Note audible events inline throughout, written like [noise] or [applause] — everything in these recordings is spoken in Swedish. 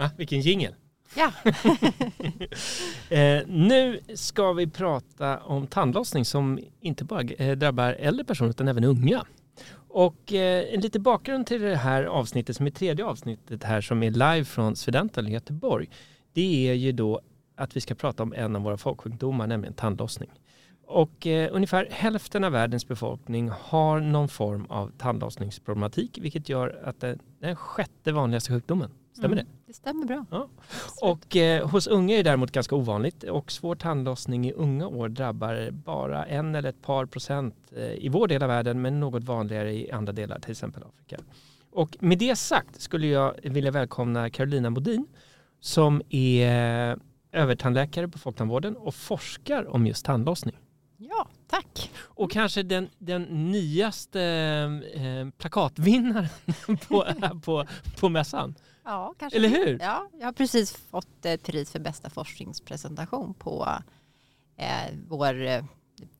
Ah, vilken jingel. Ja. [laughs] eh, nu ska vi prata om tandlossning som inte bara eh, drabbar äldre personer utan även unga. Och eh, en lite bakgrund till det här avsnittet som är tredje avsnittet här som är live från Svedenten i Göteborg. Det är ju då att vi ska prata om en av våra folksjukdomar, nämligen tandlossning. Och eh, ungefär hälften av världens befolkning har någon form av tandlossningsproblematik vilket gör att det är den sjätte vanligaste sjukdomen. Stämmer mm, det? Det stämmer bra. Ja. Och eh, hos unga är det däremot ganska ovanligt och svår tandlossning i unga år drabbar bara en eller ett par procent eh, i vår del av världen men något vanligare i andra delar, till exempel Afrika. Och med det sagt skulle jag vilja välkomna Carolina Bodin som är övertandläkare på Folktandvården och forskar om just tandlossning. Ja, tack. Och kanske den, den nyaste eh, plakatvinnaren [laughs] på, på, på mässan. Ja, kanske. Eller hur? Ja, jag har precis fått ett pris för bästa forskningspresentation på eh, vår, eh,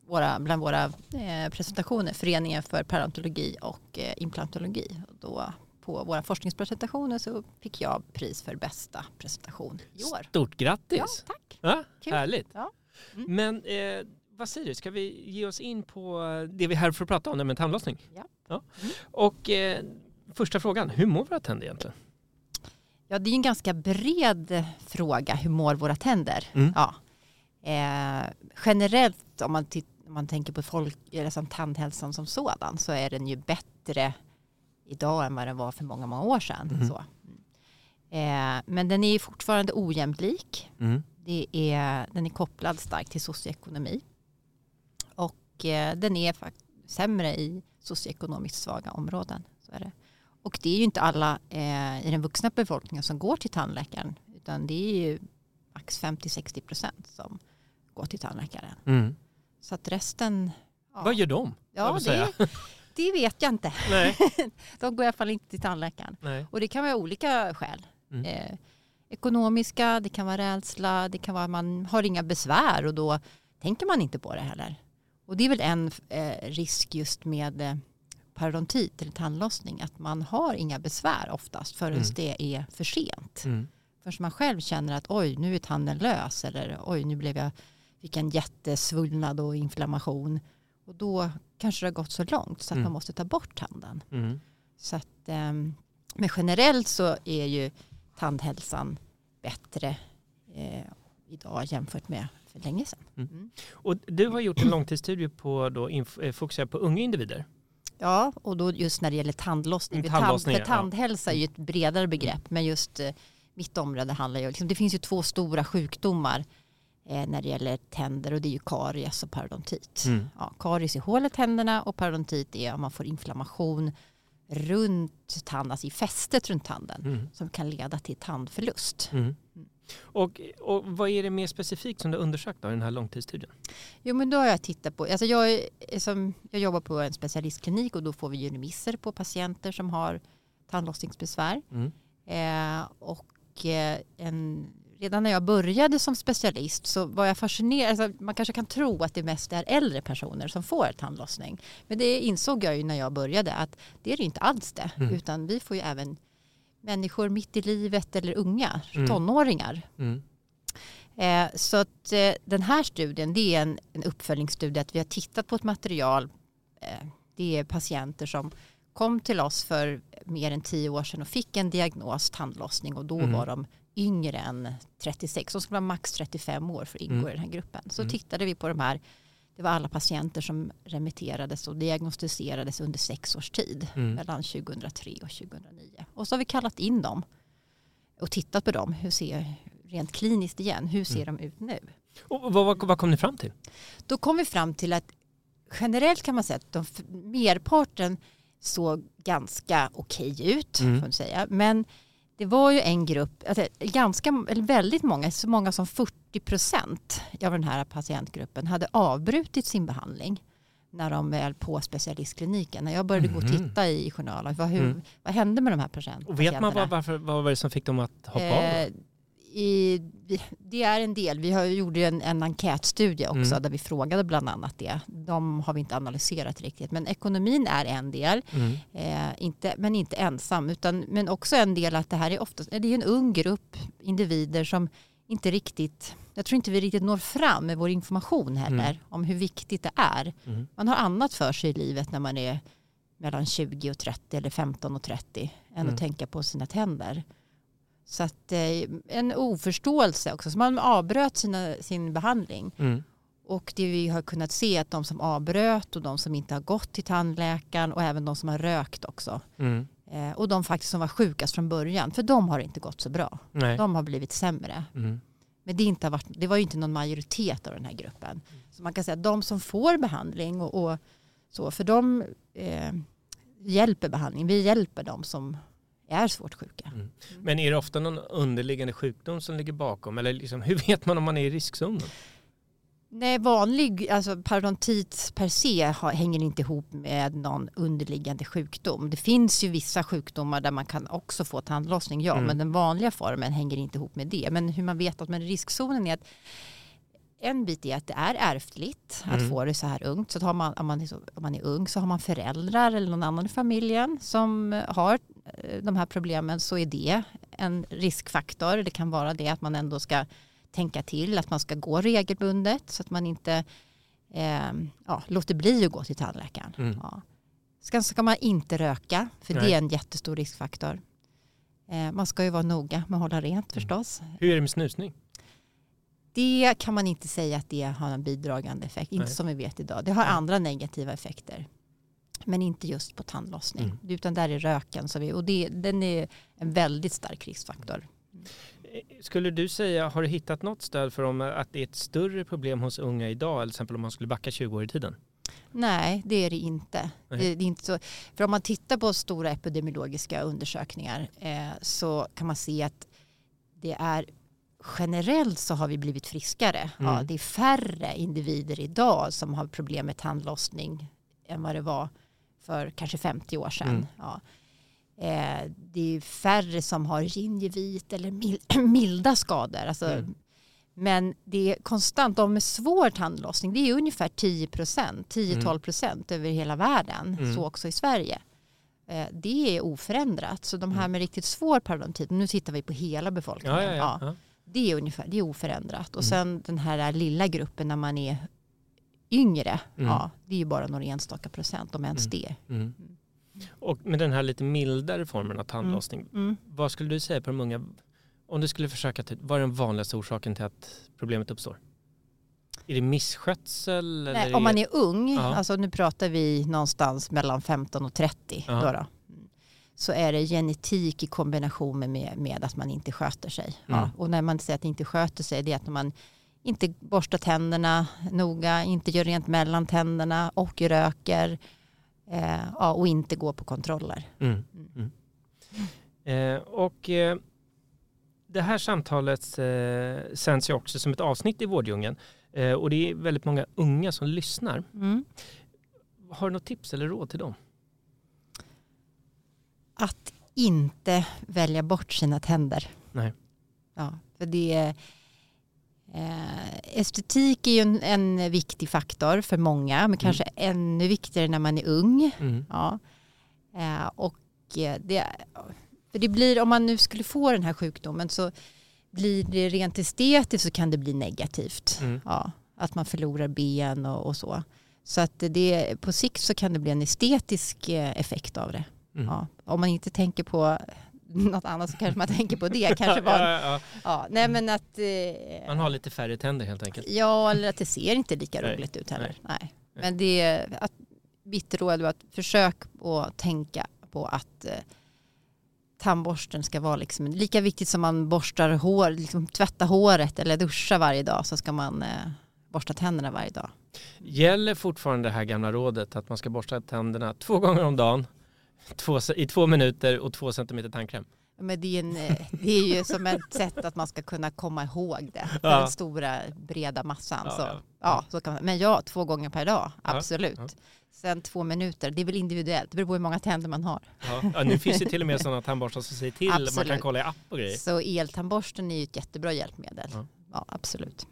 våra, bland våra eh, presentationer, Föreningen för parodontologi och eh, implantologi. Och då på våra forskningspresentationer så fick jag pris för bästa presentation i år. Stort grattis! Ja, tack. Ja, härligt. Ja. Mm. Men eh, vad säger du, ska vi ge oss in på det vi är här för att prata om, nämligen tandlossning? Ja. ja. Mm. Och eh, första frågan, hur mår våra tänder egentligen? Ja, det är en ganska bred fråga, hur mår våra tänder? Mm. Ja. Eh, generellt om man, om man tänker på folk, eller som tandhälsan som sådan så är den ju bättre idag än vad den var för många, många år sedan. Mm. Så. Eh, men den är fortfarande ojämlik. Mm. Det är, den är kopplad starkt till socioekonomi. Och eh, den är sämre i socioekonomiskt svaga områden. Så är det. Och det är ju inte alla eh, i den vuxna befolkningen som går till tandläkaren. Utan det är ju max 50-60 procent som går till tandläkaren. Mm. Så att resten... Ja. Vad gör de? Ja, det, [laughs] det, vet jag inte. Nej. [laughs] de går i alla fall inte till tandläkaren. Nej. Och det kan vara olika skäl. Mm. Eh, ekonomiska, det kan vara rädsla, det kan vara att man har inga besvär och då tänker man inte på det heller. Och det är väl en eh, risk just med eh, parodontit eller tandlossning att man har inga besvär oftast förrän mm. det är för sent. Mm. Förrän man själv känner att oj nu är tanden lös eller oj nu blev jag, fick en jättesvullnad och inflammation. Och då kanske det har gått så långt så att mm. man måste ta bort tanden. Mm. Så att, ehm, men generellt så är ju tandhälsan bättre eh, idag jämfört med för länge sedan. Mm. mm. Och du har gjort en långtidsstudie på då, eh, fokuserar på unga individer. Ja, och då just när det gäller tandlossning. Mm, tandlossning för tandhälsa är ju ett bredare begrepp, men just eh, mitt område handlar ju liksom, det finns ju två stora sjukdomar eh, när det gäller tänder och det är ju karies och parodontit. Mm. Ja, karies i hålet tänderna och parodontit är om man får inflammation runt tanden, alltså i fästet runt tanden mm. som kan leda till tandförlust. Mm. Och, och vad är det mer specifikt som du undersökt i den här långtidsstudien? Jo men då har jag tittat på, alltså jag, är, som, jag jobbar på en specialistklinik och då får vi ju remisser på patienter som har tandlossningsbesvär. Mm. Eh, och eh, en, redan när jag började som specialist så var jag fascinerad. Alltså man kanske kan tro att det mest är äldre personer som får tandlossning. Men det insåg jag ju när jag började att det är det inte alls det. Mm. Utan vi får ju även människor mitt i livet eller unga, Mm. tonåringar. Mm. Eh, så att eh, den här studien det är en, en uppföljningsstudie att vi har tittat på ett material. Eh, det är patienter som kom till oss för mer än tio år sedan och fick en diagnos tandlossning och då Mm. var de yngre än 36. De skulle vara max 35 år för att ingå Mm. i den här gruppen. Så Mm. tittade vi på de här. Det var alla patienter som remitterades och diagnostiserades under sex års tid. Mm. Mellan 2003 och 2009. Och så har vi kallat in dem och tittat på dem. Hur ser, rent kliniskt igen, hur ser Mm. de ut nu? Och vad, vad, vad kom ni fram till? Då kom vi fram till att generellt kan man säga att de, merparten såg ganska okej ut, Mm. får man säga. Men det var ju en grupp, alltså ganska, eller väldigt många, så många som 40 procent av den här patientgruppen hade avbrutit sin behandling när de väl på specialistkliniken. När jag började gå och Mhm. titta i journalen, vad, hur, Mm. vad hände med de här patient, Och vet man patienterna? vad, varför, vad var det som fick dem att hoppa av? I, det är en del. Vi har, gjorde en, en enkätstudie också Mm. där vi frågade bland annat det. De har vi inte analyserat riktigt. Men ekonomin är en del, Mm. eh, inte, men inte ensam. Utan, men också en del att det här är oftast det är en ung grupp individer som inte riktigt, jag tror inte vi riktigt når fram med vår information heller Mm. om hur viktigt det är. Mm. Man har annat för sig i livet när man är mellan 20 och 30 eller 15 och 30 än Mm. att tänka på sina tänder. Så att eh, en oförståelse också. Så man avbröt sina, sin behandling. Mm. Och det vi har kunnat se är att de som avbröt och de som inte har gått till tandläkaren och även de som har rökt också. Mm. Eh, och de faktiskt som var sjukast från början. För de har inte gått så bra. Nej. De har blivit sämre. Mm. Men det, inte har varit, det var ju inte någon majoritet av den här gruppen. Så man kan säga att de som får behandling och, och så, för de eh, hjälper behandling. Vi hjälper de som är svårt sjuka. Men är det ofta någon underliggande sjukdom som ligger bakom? Eller liksom, [laughs] hur vet man om man är i riskzonen? Nej, vanlig alltså parodontit per se har, hänger inte ihop med någon underliggande sjukdom. Det finns ju vissa sjukdomar där man kan också få tandlossning, ja, Mm. men den vanliga formen hänger inte ihop med det. Men hur man vet att man är i riskzonen är att en bit är att det är ärftligt att Mm. få det så här ungt. Så man, om, man är om man är ung så har man föräldrar eller någon annan i familjen som har de här problemen så är det en riskfaktor. Det kan vara det att man ändå ska tänka till att man ska gå regelbundet så att man inte eh, ja, låter bli att gå till tandläkaren. Mm. Ja. Ska, ska man inte röka för Nej. det är en jättestor riskfaktor. Eh, man ska ju vara noga med att hålla Mm. rent förstås. Hur är det med snusning? Det kan man inte säga att det har en bidragande effekt. Inte Nej. som vi vet idag. Det har Nej. andra negativa effekter. Men inte just på tandlossning. Mm. Utan där är röken. Så vi, och det, den är en väldigt stark riskfaktor. Skulle du säga, har du hittat något stöd för om att det är ett större problem hos unga idag, till exempel om man skulle backa 20 år i tiden? Nej, det är det inte. Det, det är inte så. För om man tittar på stora epidemiologiska undersökningar eh, så kan man se att det är generellt så har vi blivit friskare. Ja, Mm. det är färre individer idag som har problem med tandlossning än vad det var för kanske 50 år sedan. Mm. Ja. Eh, det är färre som har gingivit eller mil- [clears throat] milda skador. Alltså, Mm. Men det är konstant, de med svår tandlossning, det är ungefär 10 procent, 10-12 procent över hela världen, Mm. så också i Sverige. Eh, Det är oförändrat. Så de här Mm. med riktigt svår parodontit, nu tittar vi på hela befolkningen, Ja, ja, ja. ja. det är ungefär det är oförändrat. Och Mm. sen den här lilla gruppen när man är yngre, Mm. ja, det är ju bara några enstaka procent, om ens Mm. det. Mm. Och med den här lite mildare formen av tandlossning, Mm. vad skulle du säga på de unga, om du skulle försöka, vad är den vanligaste orsaken till att problemet uppstår? Är det misskötsel? Nej, om man är ung, Ja. alltså nu pratar vi någonstans mellan 15 och 30, Ja. då då, Mm. så är det genetik i kombination med, med, att man inte sköter sig. Mm. Ja. Och när man säger att inte sköter sig, det är att man inte borstar tänderna noga, inte gör rent mellan tänderna och röker eh, ja, och inte går på kontroller. Mm. Mm. Eh, och eh, det här samtalet eh, sänds ju också som ett avsnitt i Vårdjungeln. Eh, och det är väldigt många unga som lyssnar. Mm. Har du något tips eller råd till dem? Att inte välja bort sina tänder. Nej. Ja, för det är, estetik är ju en, en viktig faktor för många, men kanske ännu viktigare när man är ung. Mm. Ja. Eh, och eh, det, för det blir, om man nu skulle få den här sjukdomen så blir det rent estetiskt så kan det bli negativt. Mm. Ja, att man förlorar ben och, och så. Så att det, på sikt så kan det bli en estetisk eh, effekt av det. Mm. Ja. Om man inte tänker på något annat så kanske man tänker på det. Kanske [laughs] bara, ja, ja, ja, nej men att, eh. Man har lite färre tänder helt enkelt. ja, eller att det ser inte lika Nej, roligt ut heller. Nej. Nej. Men det är att, mitt råd är att försök att tänka på att eh, tandborsten ska vara liksom, lika viktigt som man borstar hår, liksom tvätta håret eller duscha varje dag så ska man eh, borsta tänderna varje dag. Gäller fortfarande det här gamla rådet att man ska borsta tänderna två gånger om dagen två, i två minuter och två centimeter tandkräm. Men det är, en, eh, det är ju som ett sätt att man ska kunna komma ihåg det. Ja. den stora breda massan. Ja, så, ja. ja. så kan man, men ja, två gånger per dag, absolut. Sen två minuter, det är väl individuellt. Det beror på hur många tänder man har. Ja. Nu finns det till och med sådana tandborstar som säger till. Man kan Absolut. kolla i app och grejer. Så eltandborsten är ju ett jättebra hjälpmedel. Ja. Ja, absolut.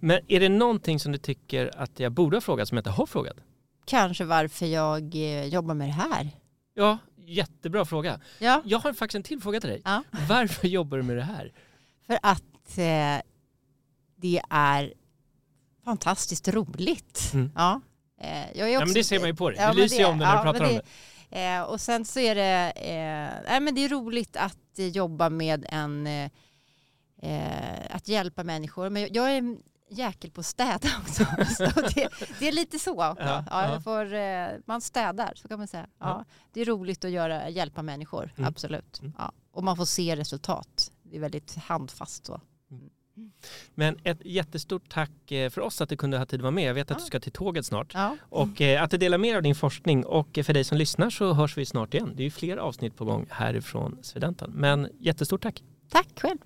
Men är det någonting som du tycker att jag borde ha frågat som jag inte har frågat? Kanske varför jag eh, jobbar med det här. Ja, jättebra fråga. Ja, Jag har faktiskt en till fråga till dig. Ja. [laughs] Varför jobbar du med det här? för att eh, det är fantastiskt roligt. Mm. Ja. Eh, jag är Ja, också, men det ser man ju på dig. Ja, det men lyser ju om det när du ja, pratar men om det. Eh, och sen så är det, eh, nej, men det är roligt att jobba med en, eh, att hjälpa människor. Men jag är jäkel på att städa [laughs] också. så det, det är lite så. Ja, Ja, jag får, eh, man städar, så kan man säga. Ja. Det är roligt att göra, hjälpa människor, Mm. absolut. Mm. Ja. Och man får se resultat. Det är väldigt handfast så. Men ett jättestort tack eh, för oss att du kunde ha tid att vara med. Jag vet att du ska till tåget snart. Och eh, att du delar med dig av din forskning. Och för dig som lyssnar så hörs vi snart igen. Det är ju fler avsnitt på gång härifrån Svedenten. Men jättestort tack. Tack själv.